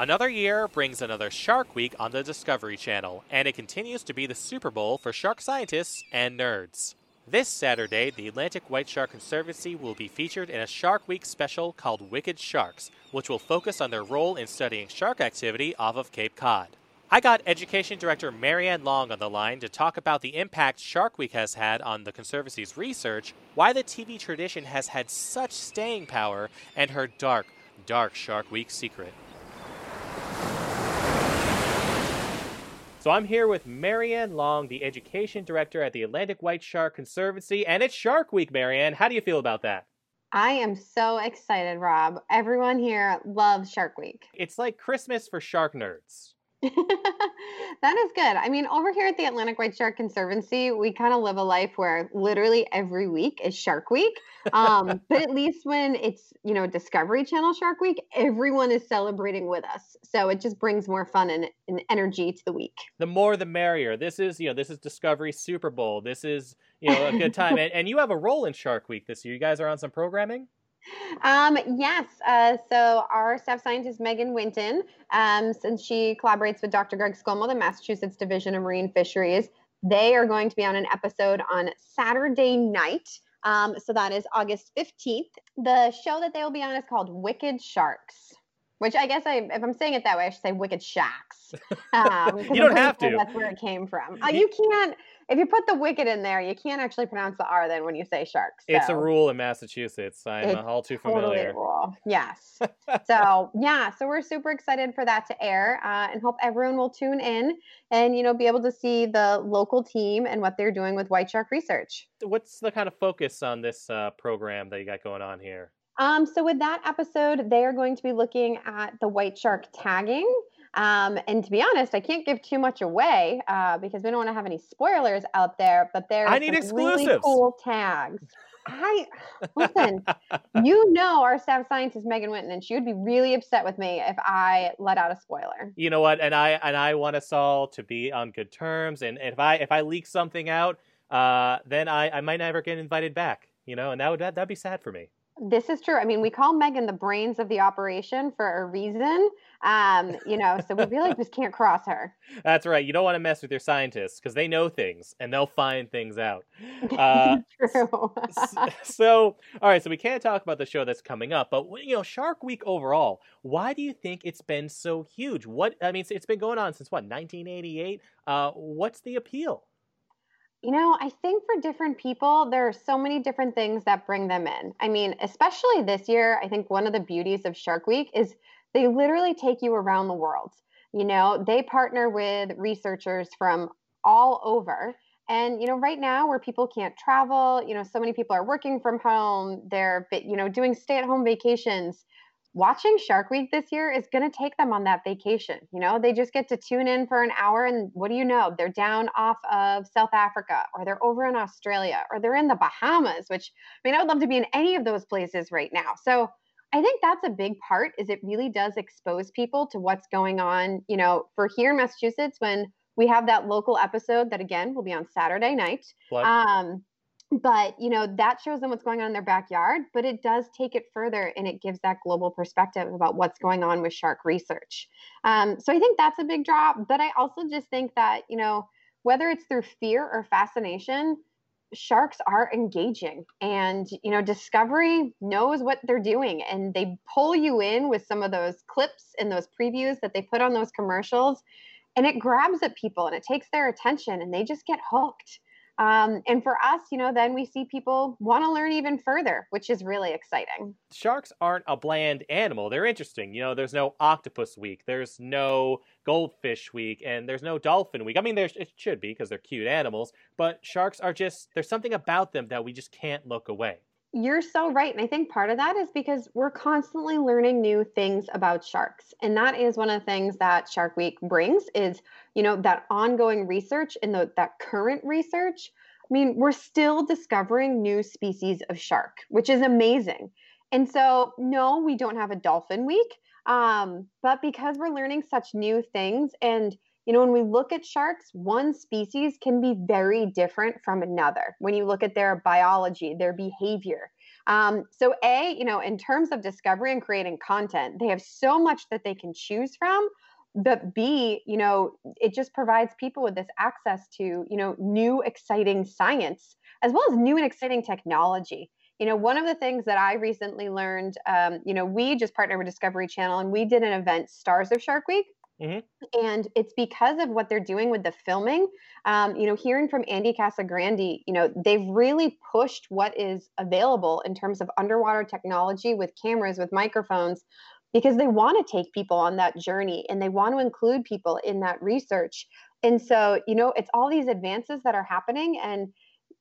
Another year brings another Shark Week on the Discovery Channel, and it continues to be the Super Bowl for shark scientists and nerds. This Saturday, the Atlantic White Shark Conservancy will be featured in a Shark Week special called Wicked Sharks, which will focus on their role in studying shark activity off of Cape Cod. I got Education Director Marianne Long on the line to talk about the impact Shark Week has had on the Conservancy's research, why the TV tradition has had such staying power, and her dark, dark Shark Week secret. So I'm here with Marianne Long, the education director at the Atlantic White Shark Conservancy, and it's Shark Week, Marianne. How do you feel about that? I am so excited, Rob. Everyone here loves Shark Week. It's like Christmas for shark nerds. that is good. I mean, over here at the Atlantic White Shark Conservancy, we kind of live a life where literally every week is Shark Week. Um, but at least when it's, you know, Discovery Channel Shark Week, everyone is celebrating with us. So it just brings more fun and, and energy to the week. The more the merrier. This is, you know, this is Discovery Super Bowl. This is, you know, a good time. and, and you have a role in Shark Week this year. You guys are on some programming? Um, yes. Uh, so our staff scientist Megan Winton, um, since she collaborates with Dr. Greg Skomal, the Massachusetts Division of Marine Fisheries, they are going to be on an episode on Saturday night. Um, so that is August 15th. The show that they will be on is called Wicked Sharks, which I guess I, if I'm saying it that way, I should say Wicked Shacks. Um, you don't have to. That's where it came from. Uh, you can't if you put the wicked in there, you can't actually pronounce the R then when you say sharks. So. It's a rule in Massachusetts. I'm all too familiar. Totally rule. Yes. so yeah, so we're super excited for that to air, uh, and hope everyone will tune in and you know be able to see the local team and what they're doing with white shark research. What's the kind of focus on this uh, program that you got going on here? Um, so with that episode, they are going to be looking at the white shark tagging. Um, and to be honest, I can't give too much away uh, because we don't want to have any spoilers out there. But there's I need exclusives. really cool tags. I listen. you know our staff scientist Megan Winton, and she would be really upset with me if I let out a spoiler. You know what? And I and I want us all to be on good terms. And if I if I leak something out, uh, then I I might never get invited back. You know, and that would that that'd be sad for me. This is true. I mean, we call Megan the brains of the operation for a reason. Um, you know, so we really just can't cross her. That's right. You don't want to mess with your scientists because they know things and they'll find things out. Uh, true. so, all right. So we can't talk about the show that's coming up, but you know, Shark Week overall. Why do you think it's been so huge? What I mean, it's been going on since what 1988. Uh, what's the appeal? You know, I think for different people, there are so many different things that bring them in. I mean, especially this year, I think one of the beauties of Shark Week is they literally take you around the world. You know, they partner with researchers from all over. And, you know, right now where people can't travel, you know, so many people are working from home, they're, you know, doing stay at home vacations watching Shark Week this year is going to take them on that vacation. You know, they just get to tune in for an hour, and what do you know? They're down off of South Africa, or they're over in Australia, or they're in the Bahamas, which I mean, I would love to be in any of those places right now. So I think that's a big part is it really does expose people to what's going on, you know, for here in Massachusetts when we have that local episode that again will be on Saturday night. Um, but you know that shows them what's going on in their backyard but it does take it further and it gives that global perspective about what's going on with shark research. Um, so i think that's a big draw but i also just think that you know whether it's through fear or fascination sharks are engaging and you know discovery knows what they're doing and they pull you in with some of those clips and those previews that they put on those commercials and it grabs at people and it takes their attention and they just get hooked um, and for us, you know, then we see people want to learn even further, which is really exciting. Sharks aren't a bland animal. They're interesting. You know, there's no octopus week, there's no goldfish week, and there's no dolphin week. I mean, there it should be because they're cute animals, but sharks are just, there's something about them that we just can't look away. You're so right. And I think part of that is because we're constantly learning new things about sharks. And that is one of the things that Shark Week brings is, you know, that ongoing research and the, that current research. I mean, we're still discovering new species of shark, which is amazing. And so, no, we don't have a dolphin week. Um, but because we're learning such new things and you know, when we look at sharks, one species can be very different from another when you look at their biology, their behavior. Um, so, A, you know, in terms of discovery and creating content, they have so much that they can choose from. But B, you know, it just provides people with this access to, you know, new exciting science as well as new and exciting technology. You know, one of the things that I recently learned, um, you know, we just partnered with Discovery Channel and we did an event, Stars of Shark Week. Mm-hmm. And it's because of what they're doing with the filming. Um, you know, hearing from Andy Casagrande, you know, they've really pushed what is available in terms of underwater technology with cameras, with microphones, because they want to take people on that journey and they want to include people in that research. And so, you know, it's all these advances that are happening. And,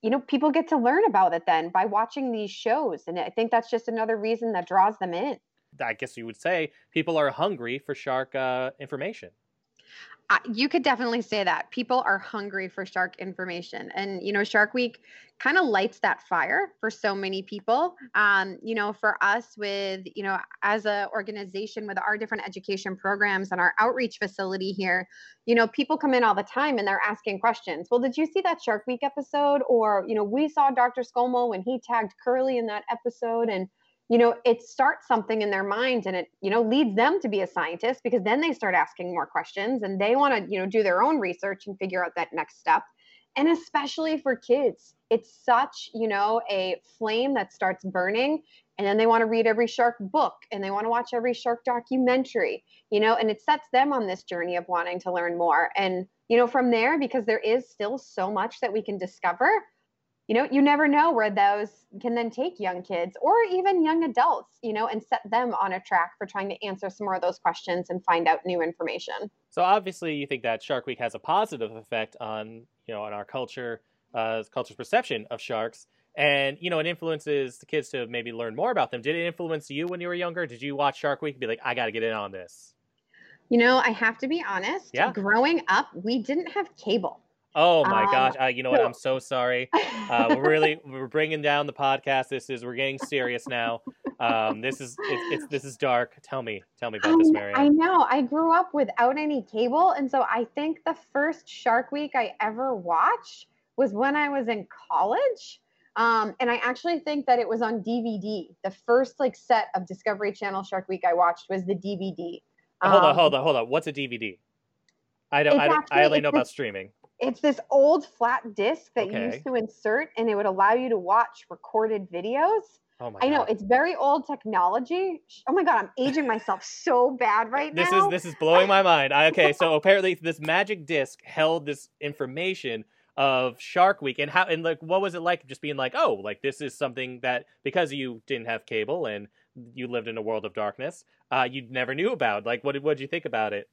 you know, people get to learn about it then by watching these shows. And I think that's just another reason that draws them in. I guess you would say people are hungry for shark uh, information. You could definitely say that. People are hungry for shark information. And you know shark week kind of lights that fire for so many people. Um, you know for us with you know as a organization with our different education programs and our outreach facility here you know people come in all the time and they're asking questions. Well did you see that shark week episode? Or you know we saw dr skomal when he tagged curly in that episode and you know it starts something in their mind and it you know leads them to be a scientist because then they start asking more questions and they want to you know do their own research and figure out that next step. And especially for kids it's such you know a flame that starts burning and then they want to read every shark book and they want to watch every shark documentary you know and it sets them on this journey of wanting to learn more. And you know from there because there is still so much that we can discover you know, you never know where those can then take young kids or even young adults, you know, and set them on a track for trying to answer some more of those questions and find out new information. So obviously, you think that Shark Week has a positive effect on you know on our culture, uh, culture's perception of sharks, and you know it influences the kids to maybe learn more about them. Did it influence you when you were younger? Did you watch Shark Week and be like, I got to get in on this? You know, I have to be honest. Yeah. Growing up, we didn't have cable. Oh my um, gosh! Uh, you know what? I'm so sorry. Uh, we're really we're bringing down the podcast. This is we're getting serious now. Um, this is it's, it's, this is dark. Tell me, tell me about I, this, Mary. I know. I grew up without any cable, and so I think the first Shark Week I ever watched was when I was in college. Um, and I actually think that it was on DVD. The first like set of Discovery Channel Shark Week I watched was the DVD. Um, hold on, hold on, hold on. What's a DVD? I don't. I, don't, I only know about streaming. It's this old flat disc that okay. you used to insert, and it would allow you to watch recorded videos. Oh my I know God. it's very old technology. Oh my God, I'm aging myself so bad right this now. This is this is blowing my mind. I, okay, so apparently this magic disc held this information of Shark Week and how and like what was it like just being like oh like this is something that because you didn't have cable and you lived in a world of darkness uh you never knew about like what did what did you think about it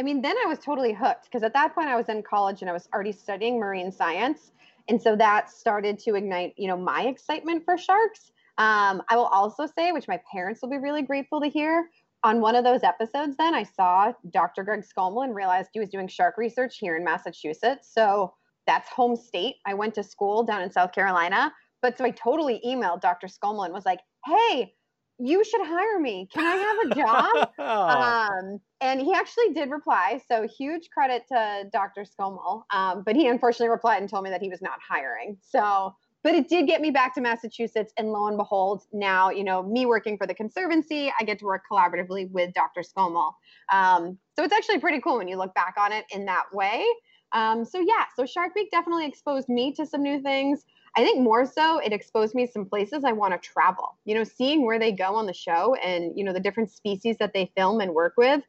I mean, then I was totally hooked because at that point I was in college and I was already studying marine science. And so that started to ignite, you know, my excitement for sharks. Um, I will also say, which my parents will be really grateful to hear, on one of those episodes, then I saw Dr. Greg Skomal and realized he was doing shark research here in Massachusetts. So that's home state. I went to school down in South Carolina. But so I totally emailed Dr. Skomal and was like, hey, you should hire me. Can I have a job? um, and he actually did reply. So huge credit to Dr. Skomal. Um, but he unfortunately replied and told me that he was not hiring. So, but it did get me back to Massachusetts. And lo and behold, now, you know, me working for the Conservancy, I get to work collaboratively with Dr. Skomal. Um, so it's actually pretty cool when you look back on it in that way. Um, so yeah, so Shark Week definitely exposed me to some new things. I think more so it exposed me to some places I want to travel. You know, seeing where they go on the show and, you know, the different species that they film and work with.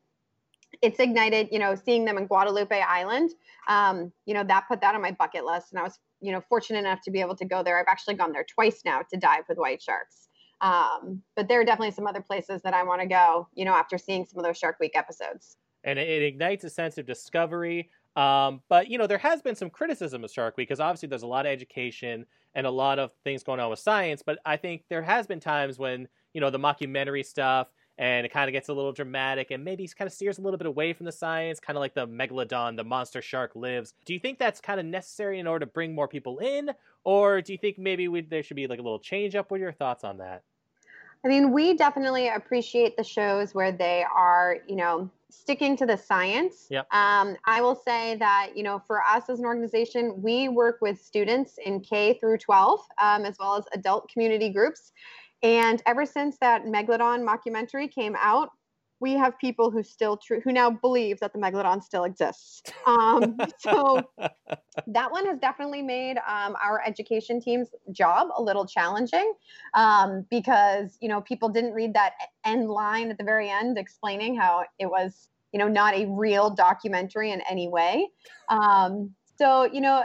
It's ignited, you know, seeing them in Guadalupe Island. Um, you know, that put that on my bucket list. And I was, you know, fortunate enough to be able to go there. I've actually gone there twice now to dive with white sharks. Um, but there are definitely some other places that I want to go, you know, after seeing some of those Shark Week episodes. And it ignites a sense of discovery, um, but you know, there has been some criticism of Shark Week because obviously there's a lot of education and a lot of things going on with science. But I think there has been times when you know the mockumentary stuff and it kind of gets a little dramatic and maybe kind of steers a little bit away from the science, kind of like the megalodon, the monster shark lives. Do you think that's kind of necessary in order to bring more people in, or do you think maybe we, there should be like a little change up? What are your thoughts on that? I mean, we definitely appreciate the shows where they are, you know, sticking to the science, Yep. um, I will say that you know for us as an organization, we work with students in K through 12, um, as well as adult community groups. And ever since that Megalodon mockumentary came out, we have people who still true who now believe that the megalodon still exists. Um, so that one has definitely made um, our education team's job a little challenging um, because you know people didn't read that end line at the very end explaining how it was you know not a real documentary in any way. Um, so you know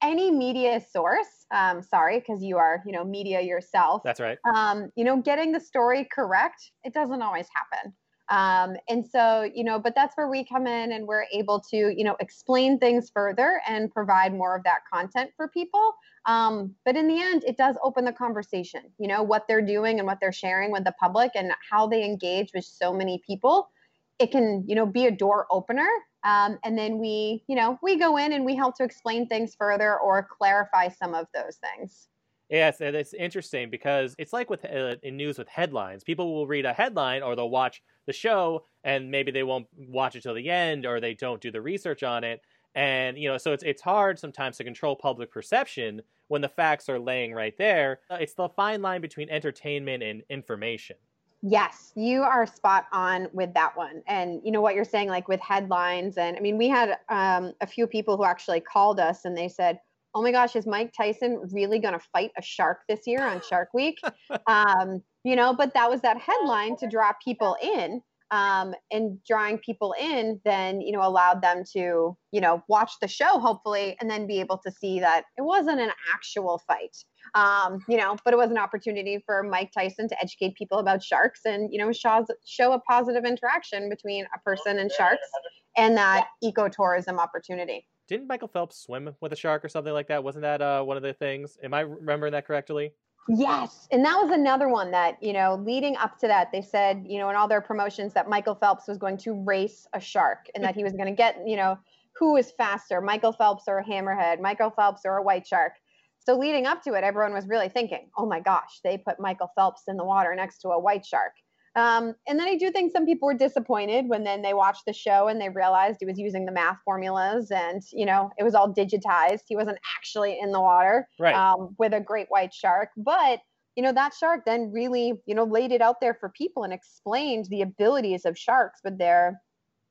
any media source um, sorry because you are you know media yourself That's right. um, you know, getting the story correct, it doesn't always happen. Um, and so, you know, but that's where we come in and we're able to, you know, explain things further and provide more of that content for people. Um, but in the end, it does open the conversation, you know, what they're doing and what they're sharing with the public and how they engage with so many people. It can, you know, be a door opener. Um, and then we, you know, we go in and we help to explain things further or clarify some of those things. Yes, and it's interesting because it's like with uh, in news with headlines. People will read a headline or they'll watch the show and maybe they won't watch it till the end or they don't do the research on it. And you know, so it's it's hard sometimes to control public perception when the facts are laying right there. Uh, It's the fine line between entertainment and information. Yes, you are spot on with that one. And you know what you're saying, like with headlines. And I mean, we had um, a few people who actually called us and they said, Oh my gosh, is Mike Tyson really going to fight a shark this year on Shark Week? um, you know, but that was that headline to draw people in. Um, and drawing people in then you know allowed them to you know watch the show hopefully and then be able to see that it wasn't an actual fight um, you know, but it was an opportunity for Mike Tyson to educate people about sharks and, you know, show, show a positive interaction between a person and sharks and that ecotourism opportunity. Didn't Michael Phelps swim with a shark or something like that? Wasn't that uh, one of the things? Am I remembering that correctly? Yes. And that was another one that, you know, leading up to that, they said, you know, in all their promotions that Michael Phelps was going to race a shark and that he was going to get, you know, who is faster, Michael Phelps or a hammerhead, Michael Phelps or a white shark. So leading up to it, everyone was really thinking, oh my gosh, they put Michael Phelps in the water next to a white shark. Um, and then I do think some people were disappointed when then they watched the show and they realized he was using the math formulas and, you know, it was all digitized. He wasn't actually in the water Right. um, with a great white shark. But, you know, that shark then really, you know, laid it out there for people and explained the abilities of sharks with their,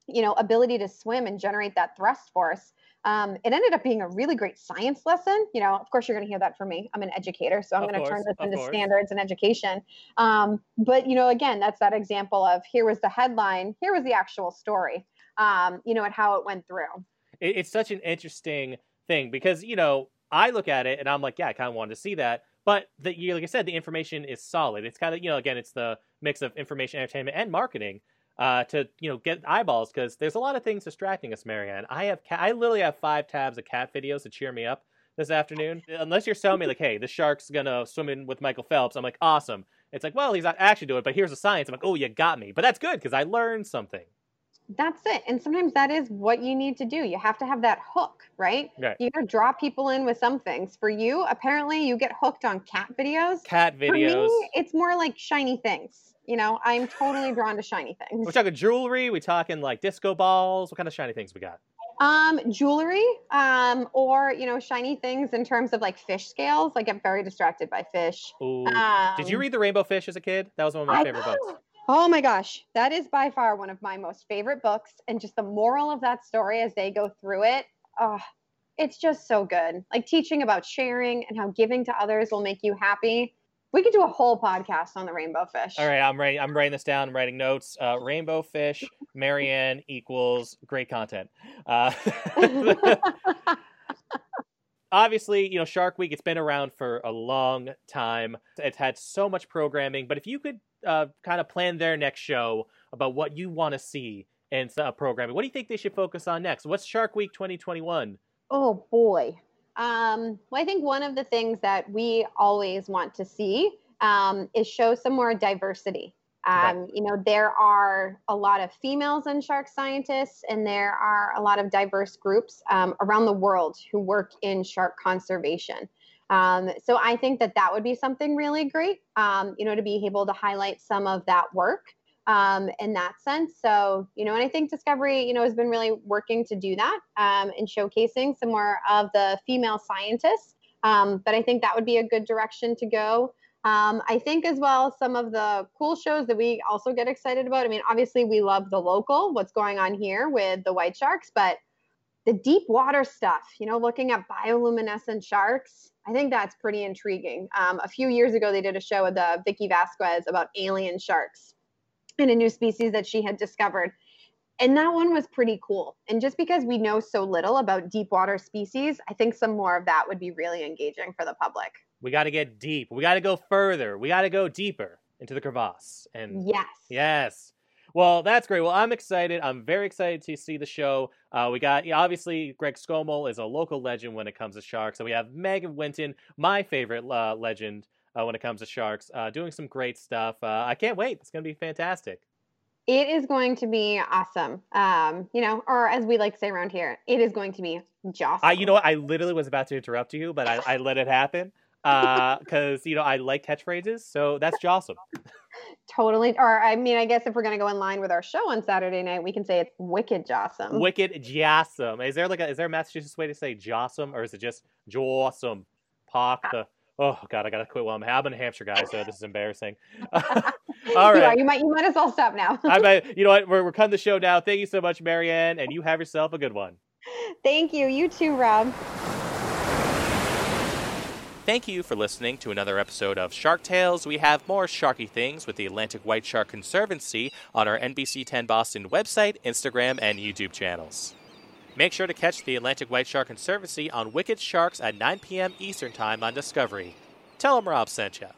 you know, ability to swim and generate that thrust force. Um, it ended up being a really great science lesson. You know, of course, you're going to hear that from me. I'm an educator, so I'm going to turn this into course. standards and education. Um, but you know, again, that's that example of here was the headline, here was the actual story. Um, you know, and how it went through. it, it's such an interesting thing because you know I look at it and I'm like, yeah, I kind of wanted to see that, but the, you, like I said, the information is solid. It's kind of you know again, it's the mix of information, entertainment, and marketing uh, to you know get eyeballs because there's a lot of things distracting us, Marianne. I have cat, I literally have five tabs of cat videos to cheer me up this afternoon. Unless you're telling me like, hey, the shark's gonna swim in with Michael Phelps, I'm like, awesome. It's like, well, he's not actually doing it, but here's the science. I'm like, oh, you got me. But that's good because I learned something. That's it. And sometimes that is what you need to do. You have to have that hook, right? Right. You got to draw people in with some things. For you, apparently, you get hooked on cat videos. Cat For videos. me, it's more like shiny things. You know, I'm totally drawn to shiny things. We're talking jewelry. We talking like disco balls. What kind of shiny things we got? Um, jewelry, um, or you know, shiny things in terms of like fish scales. I get very distracted by fish. Ooh. Um, Did you read The Rainbow Fish as a kid? That was one of my I- favorite books. Oh my gosh, that is by far one of my most favorite books, and just the moral of that story as they go through it. Oh, it's just so good. Like teaching about sharing and how giving to others will make you happy. We could do a whole podcast on the rainbow fish. All right, I'm writing. I'm writing this down. I'm writing notes. Uh, Rainbow Fish, Marianne equals great content. Uh, obviously, you know, Shark Week. It's been around for a long time. It's had so much programming. But if you could uh, kind of plan their next show about what you want to see in uh, programming, what do you think they should focus on next? What's Shark Week 2021? Oh boy. Um, well, I think one of the things that we always want to see um, is show some more diversity. Um, You know, there are a lot of females in shark scientists, and there are a lot of diverse groups um, around the world who work in shark conservation. Um, so I think that that would be something really great, um, you know, to be able to highlight some of that work. Um, in that sense. So, you know, and I think Discovery, you know, has been really working to do that um, and showcasing some more of the female scientists. Um, but I think that would be a good direction to go. Um, I think as well some of the cool shows that we also get excited about. I mean, obviously we love the local, what's going on here with the white sharks, but the deep water stuff, you know, looking at bioluminescent sharks, I think that's pretty intriguing. Um, a few years ago, they did a show with uh, Vicky Vasquez about alien sharks and a new species that she had discovered. And that one was pretty cool. And just because we know so little about deep water species, I think some more of that would be really engaging for the public. We got to get deep. We got to go further. We got to go deeper into the crevasse. And yes, yes, well, that's great. Well, I'm excited. I'm very excited to see the show. Uh, we got, obviously, Greg Skomal is a local legend when it comes to sharks. So we have Megan Winton, my favorite uh, legend uh, when it comes to sharks, uh, doing some great stuff. Uh, I can't wait. It's going to be fantastic. It is going to be awesome. Um, you know, or as we like to say around here, it is going to be. I, you know what? I literally was about to interrupt you, but I, I let it happen because, you know, I like catchphrases. So that's awesome. Totally. Or I mean, I guess if we're gonna go in line with our show on Saturday night, we can say it's wicked jawsome. Wicked jawsome. Is there like a is there a Massachusetts way to say jawsome, or is it just jawsome? Park the. Oh God, I gotta quit while I'm. I'm in Hampshire, guys. So this is embarrassing. All right, you, you, might you might as well stop now. I might. You know what? We're we're cutting the show now. Thank you so much, Marianne, and you have yourself a good one. Thank you. You too, Rob. Thank you for listening to another episode of Shark Tales. We have more sharky things with the Atlantic White Shark Conservancy on our NBC 10 Boston website, Instagram, and YouTube channels. Make sure to catch the Atlantic White Shark Conservancy on Wicked Sharks at 9 p.m. Eastern Time on Discovery. Tell them Rob sent you.